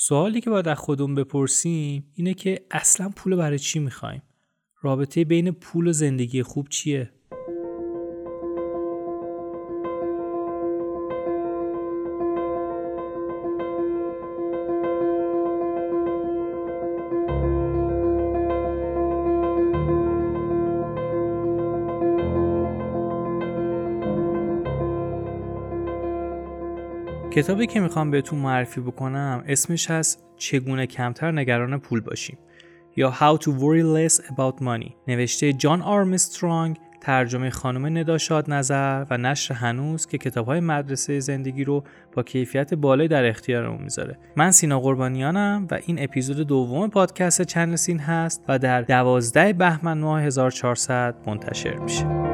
سوالی که باید از خودمون بپرسیم اینه که اصلا پول برای چی می‌خوایم؟ رابطه بین پول و زندگی خوب چیه؟ کتابی که می‌خوام بهتون معرفی بکنم اسمش هست چگونه کمتر نگران پول باشیم یا How to Worry Less About Money. نوشته جان آرمسترانگ ترجمه خانم ندا شاد نظر و نشر هنوز که کتاب های مدرسه زندگی رو با کیفیت بالایی در اختیارمون می‌ذاره. من سینا قربانیانم و این اپیزود دوم پادکست چنل سین هست و در دوازده بهمن ماه 1400 منتشر میشه.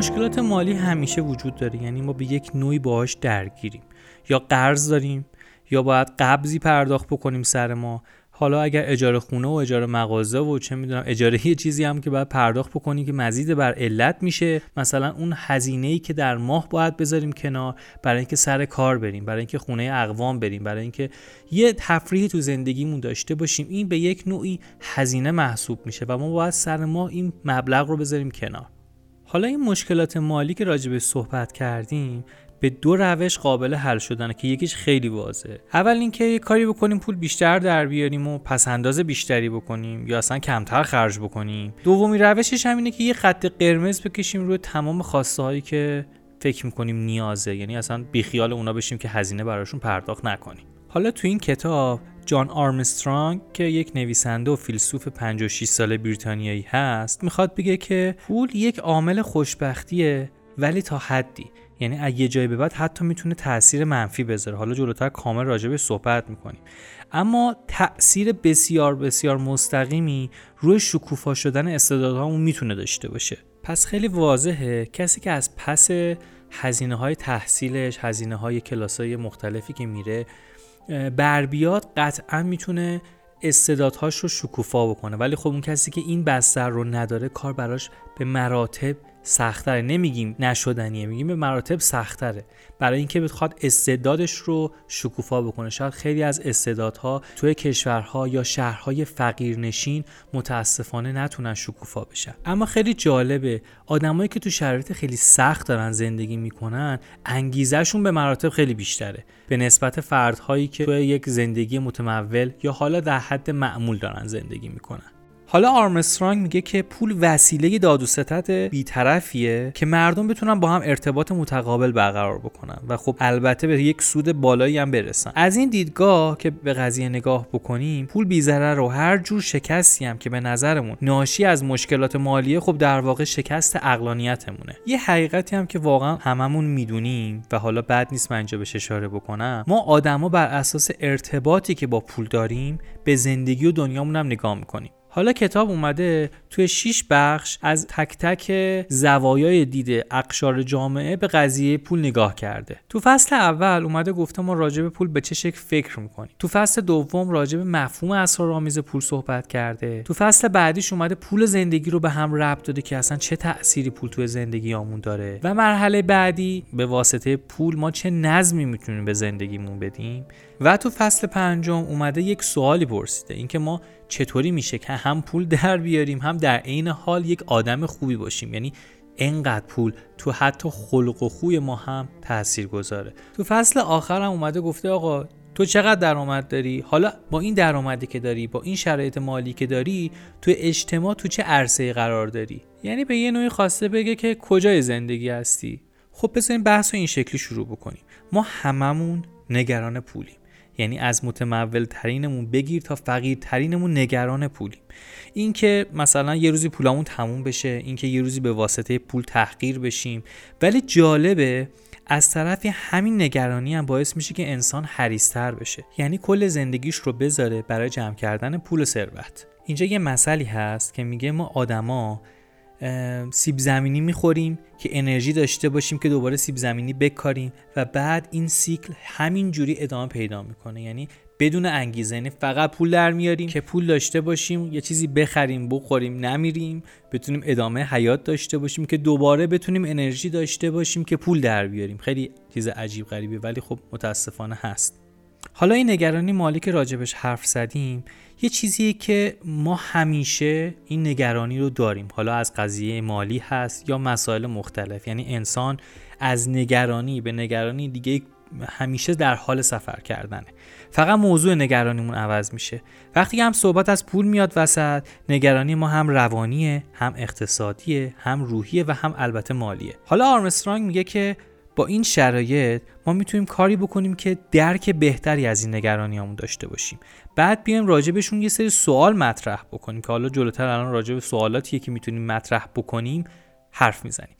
مشکلات مالی همیشه وجود داره. یعنی ما به یک نوعی باهاش درگیریم. یا قرض داریم یا باید قبضی پرداخت بکنیم سر ما. حالا اگر اجاره خونه و اجاره مغازه و چه می‌دونم اجاره یه چیزی هم که باید پرداخت بکنیم که مزید بر علت میشه. مثلا اون هزینه که در ماه باید بذاریم کنار برای اینکه سر کار بریم برای اینکه خونه اقوام بریم برای اینکه یه تفریحی تو زندگیمون داشته باشیم. این به یک نوعی هزینه محسوب میشه و ما باید سر ماه این مبلغ رو بذاریم کنار. حالا این مشکلات مالی که راجع به صحبت کردیم به دو روش قابل حل شدنه که یکیش خیلی واضحه. اول اینکه یه کاری بکنیم پول بیشتر در بیاریم و پس انداز بیشتری بکنیم یا اصلا کمتر خرج بکنیم. دومی روشش هم اینه که یه خط قرمز بکشیم روی تمام خواسته هایی که فکر می‌کنیم نیازه. یعنی اصلا بیخیال اونا بشیم که هزینه براشون پرداخت نکنیم. حالا تو این کتاب جان آرمسترانگ که یک نویسنده و فیلسوف 56 ساله بریتانیایی هست می‌خواد بگه که پول یک عامل خوشبختیه ولی تا حدی. یعنی از یه جایی به بعد حتی می‌تونه تاثیر منفی بذاره. حالا جلوتر کامل راجع به صحبت می‌کنیم. اما تاثیر بسیار بسیار مستقیمی روی شکوفا شدن استعدادهامون می‌تونه داشته باشه. پس خیلی واضحه کسی که از پس هزینه های تحصیلش هزینه های کلاس های مختلفی که میره بربیاد قطعا می‌تونه استعدادهاش رو شکوفا بکنه. ولی خب اون کسی که این بستر رو نداره کار براش به مراتب سختره نمیگیم نشدنیه میگیم به مراتب سختره برای اینکه بخواد استعدادش رو شکوفا بکنه. شاید خیلی از استعدادها توی کشورها یا شهرهای فقیرنشین متاسفانه نتونن شکوفا بشن. اما خیلی جالبه آدمایی که تو شرایط خیلی سخت دارن زندگی می‌کنن انگیزهشون به مراتب خیلی بیشتره. به نسبت فردهایی که توی یک زندگی متمول یا حالا در حد معمول دارن زندگی می‌کنن. حالا آرمسترانگ میگه که پول وسیله داد و ستد بیطرفیه که مردم بتونن با هم ارتباط متقابل برقرار بکنن و خب البته به یک سود بالایی هم برسن. از این دیدگاه که به قضیه نگاه بکنیم پول بیزره رو هر جور شکستی هم که به نظرمون ناشی از مشکلات مالیه خب در واقع شکست اقلانیتمونه یه حقیقتی هم که واقعا هممون می‌دونیم و حالا بد نیست من اینجا بهش اشاره بکنم ما آدما بر اساس ارتباطی که با پول داریم به زندگی و دنیامون هم نگاه می‌کنیم. حالا کتاب اومده توی 6 بخش از تک تک زوایای دید اقشار جامعه به قضیه پول نگاه کرده. تو فصل اول اومده گفته ما راجع به پول به چه شکل فکر می‌کنیم. تو فصل دوم راجع به مفهوم اسرارآمیز پول صحبت کرده. تو فصل بعدیش اومده پول زندگی رو به هم ربط داده که اصلا چه تأثیری پول توی زندگی آمون داره. و مرحله بعدی به واسطه پول ما چه نظمی می‌تونیم به زندگیمون بدیم؟ و تو فصل پنجم اومده یک سوالی پرسیده. اینکه ما چطوری میشه که هم پول در بیاریم هم در عین حال یک آدم خوبی باشیم. یعنی انقدر پول تو حتی خلق و خوی ما هم تاثیر گذاره تو فصل آخر هم اومده گفته آقا تو چقدر درآمد داری؟ حالا با این درآمدی که داری با این شرایط مالی که داری تو اجتماع تو چه عرصه قرار داری؟ یعنی به یه نوعی خواسته بگه که کجای زندگی هستی؟ خب بذاریم بحث رو این شکلی شروع بکنیم. ما هممون نگران پولیم. یعنی از متمول ترینمون بگیر تا فقیر ترینمون نگران پولیم. اینکه مثلا یه روزی پولامون تموم بشه اینکه یه روزی به واسطه پول تحقیر بشیم. ولی جالبه از طرفی همین نگرانی هم باعث میشه که انسان حریستر بشه. یعنی کل زندگیش رو بذاره برای جمع کردن پول ثروت. اینجا یه مسئله هست که میگه ما آدما سیب زمینی می‌خوریم که انرژی داشته باشیم که دوباره سیب زمینی بکاریم و بعد این سیکل همین جوری ادامه پیدا می‌کنه. یعنی بدون انگیزه یعنی فقط پول در میاریم که پول داشته باشیم یه چیزی بخریم بخوریم نمیریم بتونیم ادامه حیات داشته باشیم که دوباره بتونیم انرژی داشته باشیم که پول در بیاریم. خیلی چیز عجیب غریبی ولی خب متاسفانه هست. حالا این نگرانی مالی که راجبش حرف زدیم. یه چیزیه که ما همیشه این نگرانی رو داریم. حالا از قضیه مالی هست یا مسائل مختلف. یعنی انسان از نگرانی به نگرانی دیگه همیشه در حال سفر کردنه. فقط موضوع نگرانیمون عوض میشه. وقتی هم صحبت از پول میاد وسط نگرانی ما هم روانیه هم اقتصادیه هم روحیه و هم البته مالیه. حالا آرمسترانگ میگه که با این شرایط ما می‌تونیم کاری بکنیم که درک بهتری از این نگرانیامون داشته باشیم. بعد بیایم راجبشون یه سری سوال مطرح بکنیم که حالا جلوتر الان راجب سوالاتیه که می‌تونیم مطرح بکنیم حرف می‌زنیم.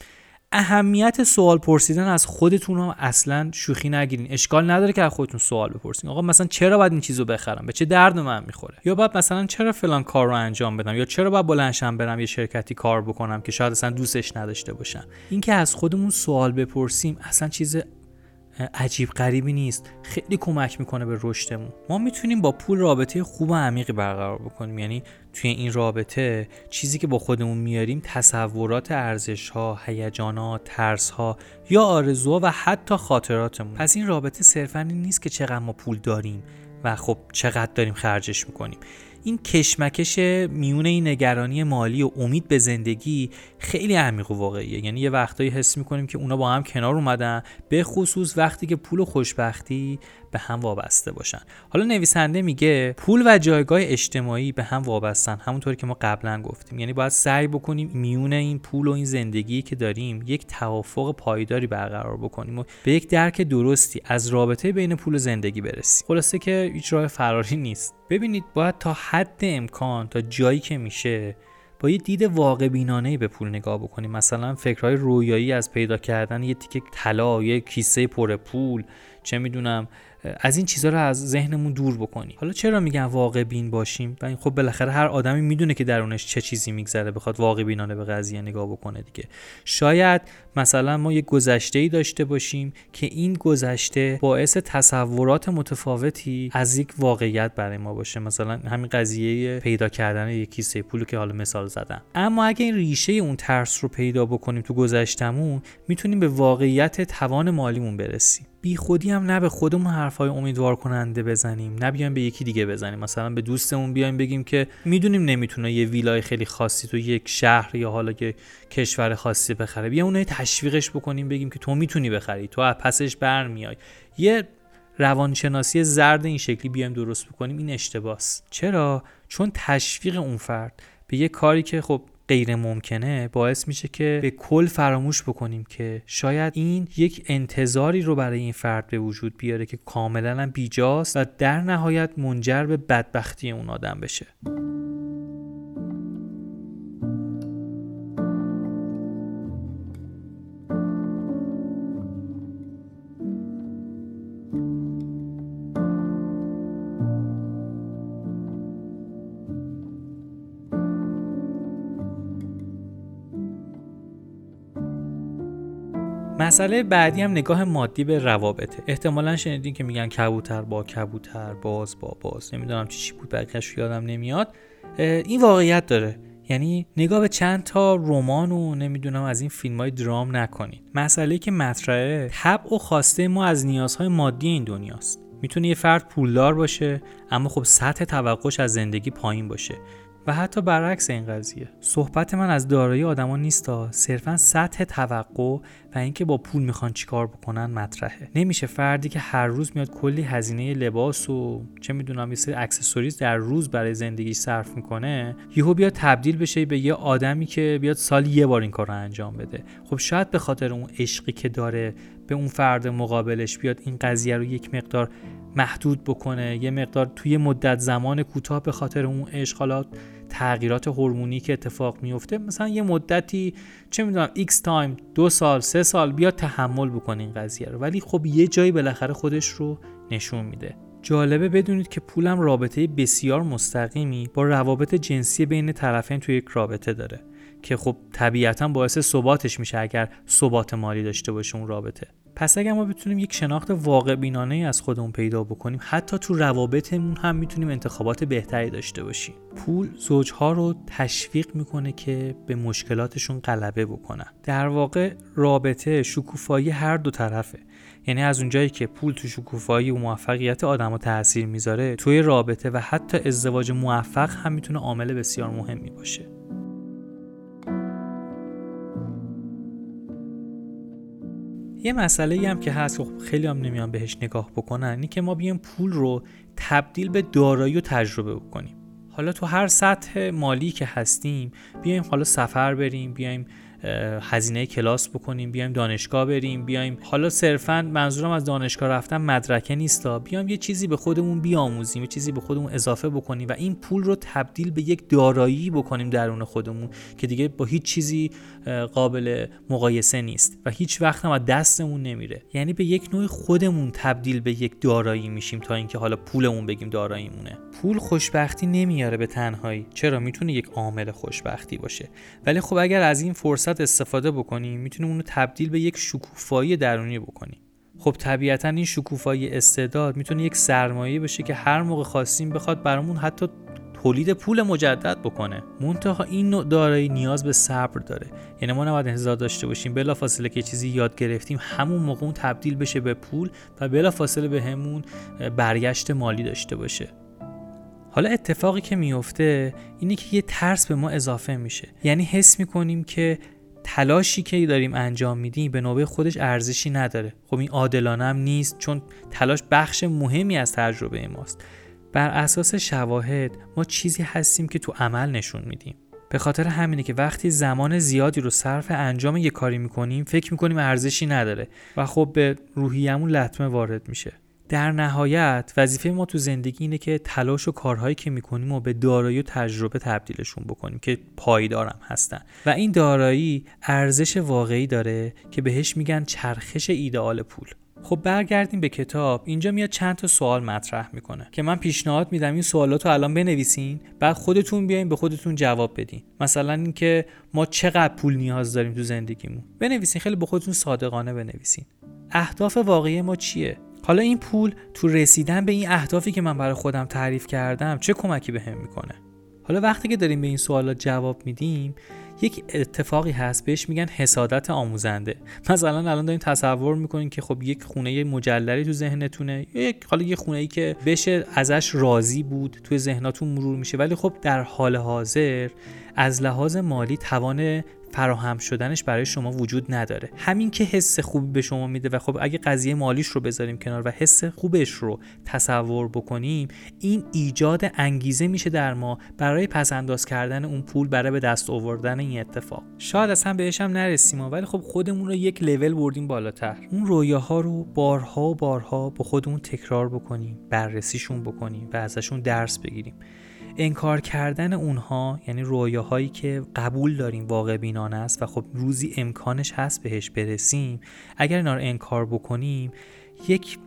اهمیت سوال پرسیدن از خودتون رو اصلا شوخی نگیرین. اشکال نداره که از خودتون سوال بپرسین. آقا مثلا چرا باید این چیزو بخرم؟ به چه درد من می‌خوره؟ یا باید مثلا چرا فلان کار رو انجام بدم؟ یا چرا باید بلنشم برم یه شرکتی کار بکنم که شاید اصلا دوستش نداشته باشم اینکه از خودمون سوال بپرسیم اصلا چیز عجیب غریبی نیست. خیلی کمک می‌کنه به رشدمون. ما می‌تونیم با پول رابطه خوب و عمیقی برقرار بکنیم. یعنی توی این رابطه چیزی که با خودمون میاریم تصورات ارزش ها هیجانات ترس ها یا آرزوها و حتی خاطراتمون. پس این رابطه صرفا این نیست که چقدر ما پول داریم و خب چقدر داریم خرجش می‌کنیم. این کشمکش میون این نگرانی مالی و امید به زندگی خیلی عمیق و واقعیه. یعنی یه وقتایی حس می‌کنیم که اونا با هم کنار اومدن به خصوص وقتی که پول و خوشبختی به هم وابسته باشن. حالا نویسنده میگه پول و جایگاه اجتماعی به هم وابستن همونطوری که ما قبلا گفتیم. یعنی باید سعی بکنیم میون این پول و این زندگی که داریم یک توافق پایداری برقرار بکنیم و به یک درک درستی از رابطه بین پول و زندگی برسیم. خلاصه که هیچ راه فراری نیست. ببینید باید تا حد امکان تا جایی که میشه با یه دید واقع بینانه به پول نگاه بکنیم. مثلا فکرهای رویایی از پیدا کردن یه تیکه طلا یه کیسه پر پول چه می‌دونم از این چیزها رو از ذهنمون دور بکنیم. حالا چرا میگن واقع بین باشیم؟ و خب بالاخره هر آدمی می‌دونه که درونش چه چیزی میگذره بخواد واقع بینانه به قضیه نگاه بکنه دیگه. شاید مثلا ما یک گذشته ای داشته باشیم که این گذشته باعث تصورات متفاوتی از یک واقعیت برای ما باشه. مثلا همین قضیه پیدا کردن یک کیسه پول که حالا مثال زدم. اما اگه این ریشه اون ترس رو پیدا بکنیم تو گذشتمون می‌تونیم به واقعیت توان مالیمون برسیم. بی خودی هم نه به خودمون حرفای امیدوار کننده بزنیم نه بیایم به یکی دیگه بزنیم. مثلا به دوستمون بیایم بگیم که می‌دونیم نمی‌تونه یه ویلای خیلی خاصی تو یک شهر یا حالا که کشور خاصی بخره. بیا اونایی تشویقش بکنیم بگیم که تو می‌تونی بخری تو از پسش برمیای. یه روانشناسی زرد این شکلی بیایم درست بکنیم این اشتباس. چرا؟ چون تشویق اون فرد به یه کاری که خب غیر ممکنه باعث میشه که به کل فراموش بکنیم که شاید این یک انتظاری رو برای این فرد به وجود بیاره که کاملا بیجاست و در نهایت منجر به بدبختی اون آدم بشه. مسئله بعدی هم نگاه مادی به روابطه. احتمالا شنیدین که میگن کبوتر با کبوتر باز با باز. نمی‌دونم چی چی بود بقیهش یادم نمیاد. این واقعیت داره. یعنی نگاه به چند تا رمان و نمی‌دونم از این فیلم های درام نکنید مسئله که مطرحه طبع و خواسته ما از نیازهای مادی این دنیاست. می‌تونه یه فرد پولدار باشه اما خب سطح توقعش از زندگی پایین باشه. و حتی برعکس این قضیه. صحبت من از دارایی آدما نیستا صرفا سطح توقع و اینکه با پول می‌خوان چیکار بکنن مطرحه. نمیشه فردی که هر روز میاد کلی هزینه لباس و چه می‌دونم یه سری اکسسوریز در روز برای زندگی صرف می‌کنه یهو بیاد تبدیل بشه به یه آدمی که بیاد سال یه بار این کار رو انجام بده. خب شاید به خاطر اون عشقی که داره به اون فرد مقابلش بیاد این قضیه رو یک مقدار محدود بکنه یه مقدار توی مدت زمان کوتاه به خاطر اون اشغالات تغییرات هورمونی که اتفاق میفته مثلا یه مدتی چه می‌دونم x تایم دو سال سه سال بیا تحمل بکنه این قضیه رو. ولی خب یه جایی بالاخره خودش رو نشون میده. جالبه بدونید که پولم رابطه بسیار مستقیمی با روابط جنسی بین طرفین توی یک رابطه داره. که خب طبیعتا باعث ثباتش میشه اگر ثبات مالی داشته باشه اون رابطه. پس اگر ما بتونیم یک شناخت واقع بینانه از خودمون پیدا بکنیم حتی تو روابطمون هم می‌تونیم انتخابات بهتری داشته باشیم. پول زوجها رو تشویق می‌کنه که به مشکلاتشون غلبه بکنن. در واقع رابطه شکوفایی هر دو طرفه. یعنی از اونجایی که پول تو شکوفایی و موفقیت آدم تاثیر می‌ذاره توی رابطه و حتی ازدواج موفق هم می‌تونه عامل بسیار مهمی باشه. یه مسئله هم که هست خب خیلی هم نمیان بهش نگاه بکنن اینی که ما بیایم پول رو تبدیل به دارایی و تجربه بکنیم. حالا تو هر سطح مالی که هستیم بیایم حالا سفر بریم بیایم هزینه کلاس بکنیم بیایم دانشگاه بریم بیایم. حالا صرفا منظورم از دانشگاه رفتن مدرکه نیستا بیایم یه چیزی به خودمون بیاموزیم یه چیزی به خودمون اضافه بکنیم و این پول رو تبدیل به یک دارایی بکنیم درون خودمون که دیگه با هیچ چیزی قابل مقایسه نیست و هیچ وقت هم از دستمون نمیره. یعنی به یک نوع خودمون تبدیل به یک دارایی میشیم تا اینکه حالا پولمون بگیم داراییمونه. پول خوشبختی نمیاره به تنهایی. چرا؟ می‌تونه یک عامل خوشبختی باشه. ولی خب اگر از این فرصت استفاده بکنیم می‌تونیم اونو تبدیل به یک شکوفایی درونی بکنیم خب طبیعتا این شکوفایی استعداد می‌تونه یک سرمایه بشه که هر موقع خواستیم بخواد برامون حتی تولید پول مجدد بکنه. منتها این نوع دارایی نیاز به صبر داره. یعنی ما نباید انتظار داشته باشیم بلافاصله که چیزی یاد گرفتیم همون موقع اون تبدیل بشه به پول و بلافاصله همون برگشت مالی داشته باشه. حالا اتفاقی که میفته اینه که یه ترس به ما اضافه میشه. یعنی حس می‌کنیم که تلاشی که داریم انجام میدیم به نوبه خودش ارزشی نداره. خب این عادلانه هم نیست چون تلاش بخش مهمی از تجربه ماست. بر اساس شواهد ما چیزی هستیم که تو عمل نشون میدیم. به خاطر همینه که وقتی زمان زیادی رو صرف انجام یه کاری می‌کنیم فکر می‌کنیم ارزشی نداره و خب به روحیمون لطمه وارد میشه. در نهایت وظیفه ما تو زندگی اینه که تلاش و کارهایی که می‌کنیم و به دارایی و تجربه تبدیلشون بکنیم که پایدارم هستن. و این دارایی ارزش واقعی داره که بهش میگن چرخش ایدئال پول. خب برگردیم به کتاب. اینجا میاد چند تا سوال مطرح می‌کنه که من پیشنهاد میدم این سوالات رو الان بنویسین بعد خودتون بیاین به خودتون جواب بدین. مثلا اینکه ما چقدر پول نیاز داریم تو زندگیمون. بنویسین خیلی به خودتون صادقانه بنویسین. اهداف واقعی ما چیه؟ حالا این پول تو رسیدن به این اهدافی که من برای خودم تعریف کردم چه کمکی بهم به می‌کنه؟ حالا وقتی که داریم به این سوالات جواب میدیم یک اتفاقی هست بهش میگن حسادت آموزنده. مثلا الان دارین تصور می‌کنین که خب یک خونه مجللی تو ذهنتونه یک حالا یه خونه ای که بشه ازش راضی بود توی ذهناتون مرور میشه. ولی خب در حال حاضر از لحاظ مالی توان فراهم شدنش برای شما وجود نداره. همین که حس خوبی به شما میده و خب اگه قضیه مالیش رو بذاریم کنار و حس خوبش رو تصور بکنیم این ایجاد انگیزه میشه در ما برای پس انداز کردن اون پول برای به دست آوردن این اتفاق. شاید اصلا بهش هم نرسیم ولی خب خودمون رو یک لول بردیم بالاتر. اون رویاها رو بارها و بارها با خودمون تکرار بکنیم بررسیشون بکنیم و ازشون درس بگیریم. انکار کردن اونها یعنی رویاهایی که قبول داریم واقع بینانه است و خب روزی امکانش هست بهش برسیم اگر اینا رو انکار بکنیم یک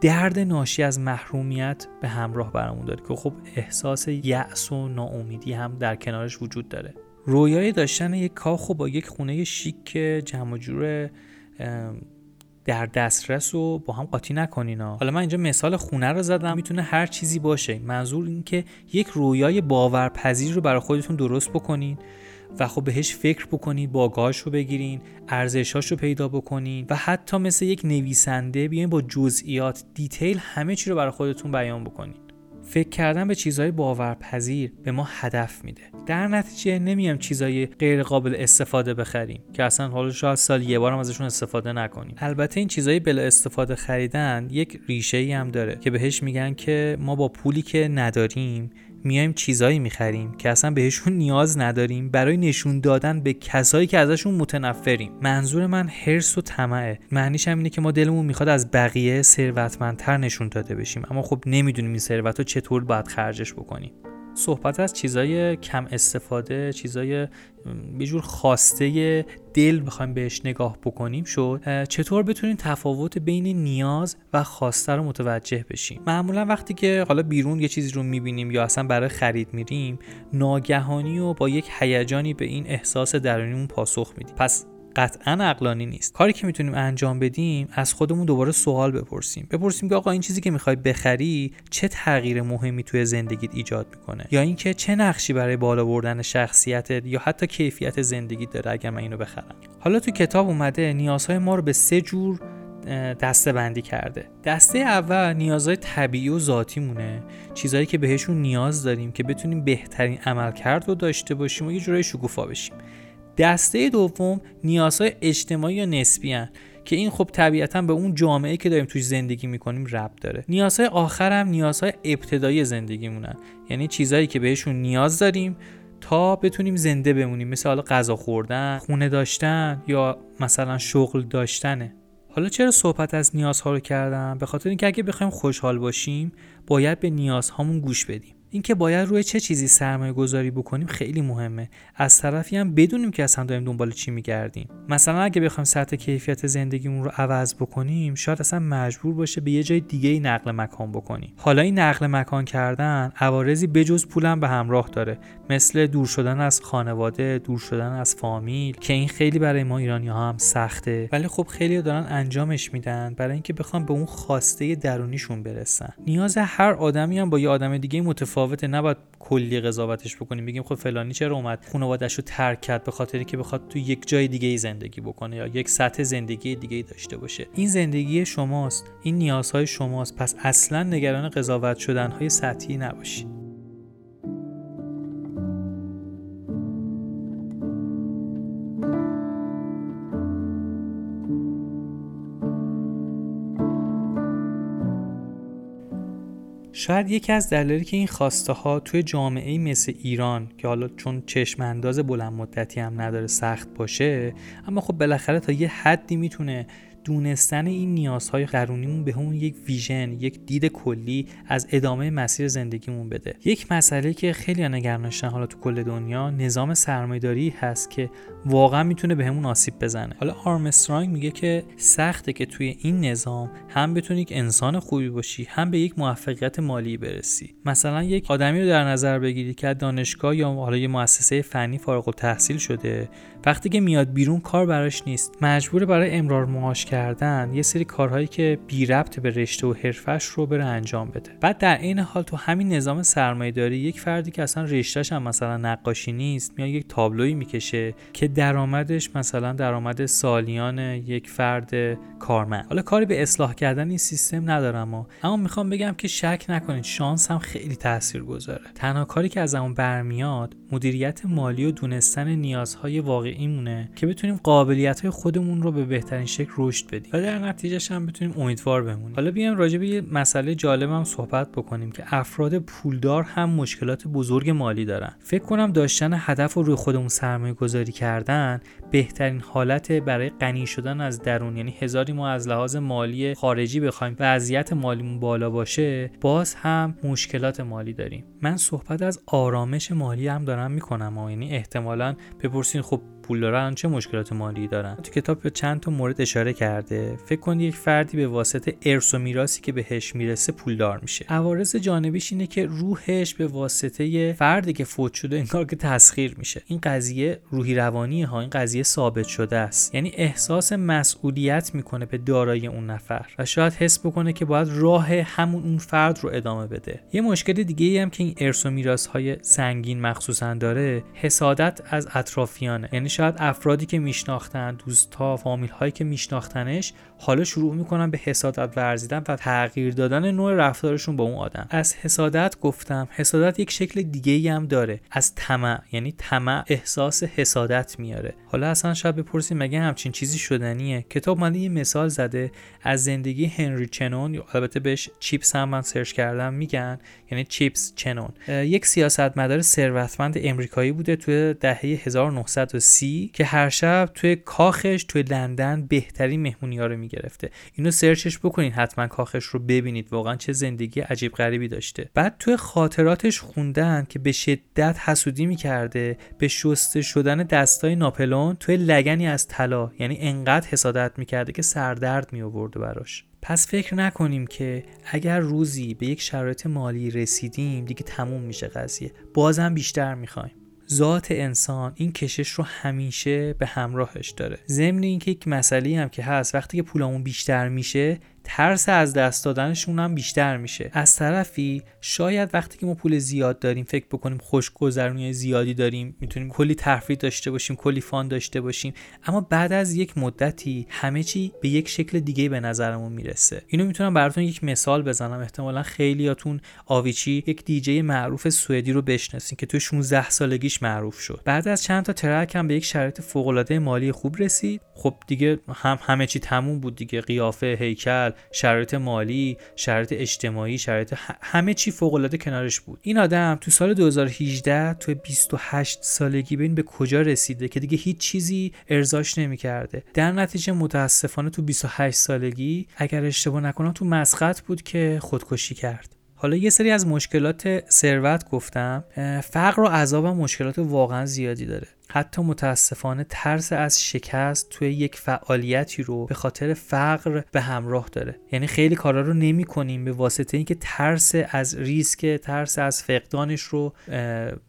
درد ناشی از محرومیت به همراه برامون داره که خب احساس یأس و ناامیدی هم در کنارش وجود داره. رویای داشتن یک کاخ و با یک خونه شیک جمع جور در دسترس و با هم قاطی نکنین حالا من اینجا مثال خونه رو زدم. می‌تونه هر چیزی باشه. منظور این که یک رویای باورپذیر رو برای خودتون درست بکنین و خب بهش فکر بکنید باگاش رو بگیرین ارزشاش رو پیدا بکنین و حتی مثل یک نویسنده بیاین با جزئیات دیتیل همه چی رو برای خودتون بیان بکنین. فکر کردن به چیزهای باورپذیر به ما هدف میده. در نتیجه نمیم چیزهای غیر قابل استفاده بخریم که اصلا حالا شاید سال یه بارم ازشون استفاده نکنیم. البته این چیزهای بلا استفاده خریدن یک ریشه ای هم داره که بهش میگن که ما با پولی که نداریم میایم چیزایی می‌خریم که اصلا بهشون نیاز نداریم. برای نشون دادن به کسایی که ازشون متنفریم. منظور من هرس و طمعه. معنیش هم اینه که ما دلمون می‌خواد از بقیه ثروتمندتر نشون داده بشیم. اما خب نمی‌دونیم این ثروت رو چطور باید خرجش بکنیم. صحبت از چیزای کم استفاده چیزای یه جور خواسته دل بخوایم بهش نگاه بکنیم شد. چطور بتونیم تفاوت بین نیاز و خواسته رو متوجه بشیم؟ معمولا وقتی که حالا بیرون یه چیزی رو می‌بینیم یا اصلا برای خرید میریم ناگهانی و با یک هیجانی به این احساس درونیمون پاسخ میدیم. پس قطعا عقلانی نیست. کاری که می‌تونیم انجام بدیم از خودمون دوباره سوال بپرسیم. بپرسیم که آقا این چیزی که می‌خوای بخری چه تغییر مهمی توی زندگیت ایجاد می‌کنه؟ یا اینکه چه نقشی برای بالا بردن شخصیتت یا حتی کیفیت زندگیت داره اگر من اینو بخرم؟ حالا تو کتاب اومده نیازهای ما رو به سه جور دسته بندی کرده. دسته اول نیازهای طبیعی و ذاتی مونه چیزهایی که بهشون نیاز داریم که بتونیم بهترین عملکرد رو داشته باشیم و یه جورای شکوفا بشیم. دسته دوم نیازهای اجتماعی یا نسبی هن. که این خب طبیعتا به اون جامعه که داریم توش زندگی می‌کنیم ربط داره. نیازهای آخر هم نیازهای ابتدایی زندگیمونن یعنی چیزهایی که بهشون نیاز داریم تا بتونیم زنده بمونیم. مثل غذا خوردن خونه داشتن یا مثلا شغل داشتنه. حالا چرا صحبت از نیازها رو کردم؟ به خاطر اینکه اگه بخوایم خوشحال باشیم باید به نیازهامون گوش بدیم. اینکه باید روی چه چیزی سرمایه گذاری بکنیم خیلی مهمه. از طرفی هم بدونیم که اصلا داریم دنبال چی میگردیم. مثلا اگه بخوایم سطح کیفیت زندگیمون رو عوض بکنیم شاید اصلا مجبور باشه به یه جای دیگه ای نقل مکان بکنیم. حالا این نقل مکان کردن عوارضی بجز پولم به همراه داره. مثل دور شدن از خانواده دور شدن از فامیل که این خیلی برای ما ایرانی ها هم سخته. ولی خب خیلی دارن انجامش میدن برای اینکه بخوام به اون خواسته درونیشون برسن. نیاز هر آدمی هم با یه آدم دیگه متفاوت متفاوته. نباید کلی قضاوتش بکنیم. بگیم خب فلانی چرا اومد؟ خانواده‌اش رو ترک کرد به خاطری که بخواد تو یک جای دیگه ای زندگی بکنه یا یک سطح زندگی دیگه ای داشته باشه. این زندگی شماست. این نیازهای شماست. پس اصلا نگران قضاوت شدن سطحی نباشید. شاید یکی از دلایلی که این خواسته ها توی جامعه مثل ایران که حالا چون چشم انداز بلند مدتی هم نداره سخت باشه اما خب بالاخره تا یه حدی می‌تونه دونستن این نیازهای درونیمون به همون یک ویژن یک دید کلی از ادامه مسیر زندگیمون بده. یک مسئله که خیلی نگرانشن حالا تو کل دنیا نظام سرمایداری هست که واقعا می‌تونه به همون آسیب بزنه. حالا آرمسترانگ میگه که سخته که توی این نظام هم بتونی یک انسان خوبی باشی هم به یک موفقیت مالی برسی. مثلا یک آدمی رو در نظر بگیری که دانشگاه یا حالا یه مؤسسه فنی فارغ التحصیل شده وقتی که میاد بیرون کار براش نیست. مجبور برای امرار معاش کردن یه سری کارهایی که بی ربط به رشته و حرفش رو بره انجام بده. بعد در این حال تو همین نظام داری یک فردی که اصلا رشتهش هم مثلا نقاشی نیست میاد یک تابلویی می‌کشه که درآمدش مثلا درآمد سالیان یک فرد کارمند. حالا کاری به اصلاح کردن این سیستم ندارم اما, اما می‌خوام بگم که شک نکنید شانس هم خیلی تاثیر گذاره تنها کاری که از اون برمیاد مدیریت مالی و دونستن نیازهای واقعی مونه که بتونیم قابلیت های خودمون رو به بهترین شکل رشد بدیم. و در نتیجهش هم بتونیم امیدوار بمونیم. حالا بیایم راجع به یه مسئله جالب هم صحبت بکنیم که افراد پولدار هم مشکلات بزرگ مالی دارن. فکر کنم داشتن هدف رو روی خودمون سرمایه گذاری کردن بهترین حالت برای غنی شدن از درون یعنی هزاری ما از لحاظ مالی خارجی بخوایم وضعیت مالیمون بالا باشه باز هم مشکلات مالی داریم. من صحبت از آرامش مالی هم دارم می‌کنم و یعنی احتمالا بپرسین خب پول دارن چه مشکلات مالی دارن؟ تو کتاب به چند تا مورد اشاره کرده. فکر کن یک فردی به واسطه ارث و میراثی که بهش می‌رسه پولدار میشه. عوارض جانبیش اینه که روحش به واسطه فردی که فوت شده انگار که تسخیر میشه. این قضیه روحی روانی ها این قضیه ثابت شده است. یعنی احساس مسئولیت می‌کنه به دارایی اون نفر و شاید حس بکنه که باید راه همون اون فرد رو ادامه بده. یه مشکل دیگه ای هم که این ارث و میراث های سنگین مخصوصا داره حسادت از اطرافیانه. یعنی شاید افرادی که میشناختن دوستا فامیل هایی که میشناختنش حالا شروع می‌کنن به حسادت ورزیدن و تغییر دادن نوع رفتارشون با اون آدم. از حسادت گفتم حسادت یک شکل دیگه ای هم داره. از طمع یعنی طمع احساس حسادت میاره. حالا اصلا شاید بپرسیم مگه همچین چیزی شدنیه؟ کتاب مالی یه مثال زده از زندگی هنری چنون یا البته بهش چیپس هم من سرچ کردم میگن یعنی چیپس چنون. یک سیاستمدار ثروتمند امریکایی بوده توی دهه 1930 انگلیسی که هر شب توی کاخش توی لندن بهترین مهمونی ها رو می‌گرفته. اینو سرچش بکنین حتما کاخش رو ببینید. واقعا چه زندگی عجیب غریبی داشته. بعد توی خاطراتش خوندن که به شدت حسودی می‌کرده به شسته شدن دستای ناپلون توی لگنی از طلا یعنی انقدر حسادت می‌کرده که سردرد می براش. پس فکر نکنیم که اگر روزی به یک شرایط مالی رسیدیم دیگه تموم میشه قضیه. بازم بیشتر می‌خوایم. ذات انسان این کشش رو همیشه به همراهش داره. ضمن اینکه یک مسئله هم که هست وقتی که پولمون بیشتر میشه ترس از دست دادنشون هم بیشتر میشه. از طرفی شاید وقتی که ما پول زیاد داریم فکر بکنیم خوشگذرونی زیادی داریم می‌تونیم کلی تفریح داشته باشیم کلی فان داشته باشیم اما بعد از یک مدتی همه چی به یک شکل دیگه به نظرمون می‌رسه. اینو می‌تونم براتون یک مثال بزنم. احتمالا خیلیاتون آویچی یک دیجی معروف سوئدی رو بشناسین که تو 16 سالگیش معروف شد. بعد از چند تا ترک هم به یک شرایط فوق مالی خوب رسید. خب دیگه هم همه چی تموم بود دیگه. قیافه هیکل شرایط مالی شرایط اجتماعی شرایط همه چی فوق العاده کنارش بود. این آدم تو سال 2018 تو 28 سالگی ببین به کجا رسیده که دیگه هیچ چیزی ارزاش نمی‌کرده. در نتیجه متاسفانه تو 28 سالگی اگر اشتباه نکنم تو مسقط بود که خودکشی کرد. حالا یه سری از مشکلات ثروت گفتم فقر و عذاب مشکلات واقعا زیادی داره. حتی متاسفانه ترس از شکست توی یک فعالیتی رو به خاطر فقر به همراه داره. یعنی خیلی کارا رو نمی کنیم به واسطه اینکه ترس از ریسک ترس از فقدانش رو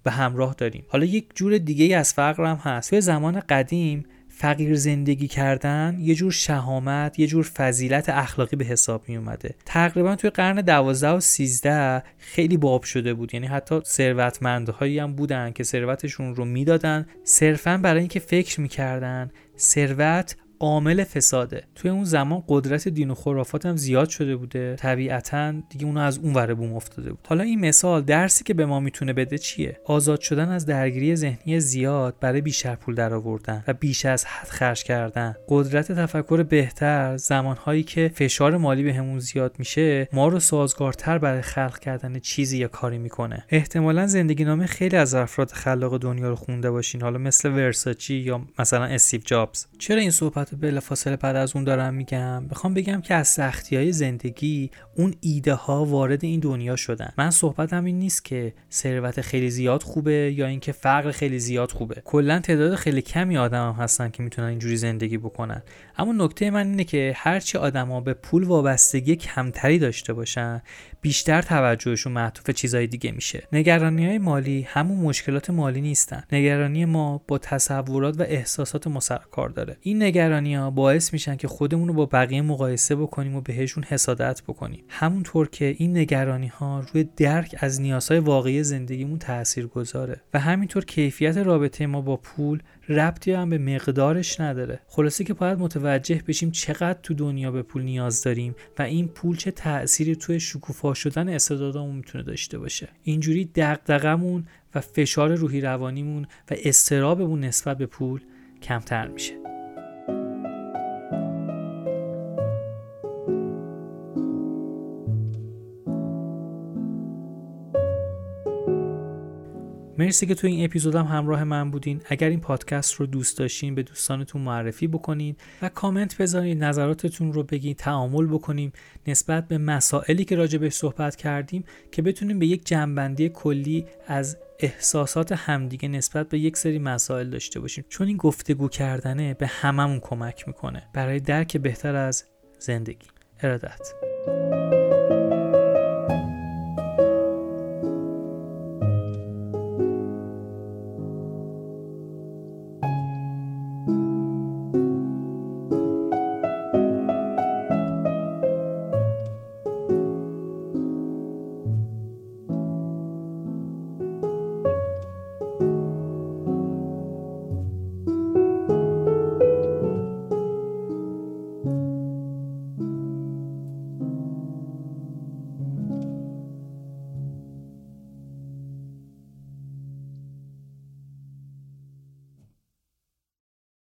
به همراه داریم. حالا یک جور دیگه از فقر هم هست. توی زمان قدیم فقیر زندگی کردن یه جور شهامت یه جور فضیلت اخلاقی به حساب می اومده تقریبا توی قرن 12 و 13 خیلی باب شده بود. یعنی حتی ثروتمندهایی هم بودن که ثروتشون رو می‌دادن. صرفا برای اینکه فکر می‌کردن ثروت عامل فساده. توی اون زمان قدرت دین و خرافات هم زیاد شده بوده. طبیعتا دیگه اونو از اون ور بوم افتاده بود. حالا این مثال درسی که به ما می‌تونه بده چیه؟ آزاد شدن از درگیری ذهنی زیاد برای بیشتر پول درآوردن و بیش از حد خرج کردن. قدرت تفکر بهتر زمانهایی که فشار مالی بهمون به زیاد میشه ما رو سازگارتر برای خلق کردن چیزی یا کاری می‌کنه. احتمالا زندگی نامه خیلی از افراد خلاق دنیا رو خونده باشین. حالا مثل ورساچی یا مثلا استیو جابز چرا این صحبت بلافاصله بعد از اون دارم میگم بخوام بگم که از سختی های زندگی اون ایده ها وارد این دنیا شدن. من صحبتم این نیست که ثروت خیلی زیاد خوبه یا اینکه فقر خیلی زیاد خوبه. کلا تعداد خیلی کمی آدم هم هستن که می‌تونن اینجوری زندگی بکنن. اما نکته من اینه که هرچی آدما به پول وابستگی کمتری داشته باشن بیشتر توجهشون معطوف چیزای دیگه میشه. نگرانی های مالی همون مشکلات مالی نیستن. نگرانی ما با تصورات و احساسات ما کار داره. این نگرانی ها باعث میشن که خودمون رو با بقیه مقایسه بکنیم و بهشون حسادت بکنیم. همونطور که این نگرانی ها روی درک از نیازهای واقعی زندگیمون تاثیر گذاره و همینطور کیفیت رابطه ما با پول ربطی هم به مقدارش نداره. خلاصه که باید متوجه بشیم چقدر تو دنیا به پول نیاز داریم و این پول چه تأثیری توی شکوفا شدن استعدادمون می‌تونه داشته باشه. اینجوری دغدغمون و فشار روحی روانیمون و استرابمون نسبت به پول کمتر میشه. مرسی که تو این اپیزودم همراه من بودین. اگر این پادکست رو دوست داشتین به دوستانتون معرفی بکنید و کامنت بذارید نظراتتون رو بگید تعامل بکنیم نسبت به مسائلی که راجع بهش صحبت کردیم که بتونیم به یک جنبندی کلی از احساسات همدیگه نسبت به یک سری مسائل داشته باشیم. چون این گفتگو کردنه به هممون کمک می‌کنه. برای درک بهتر از زندگی. ارادت.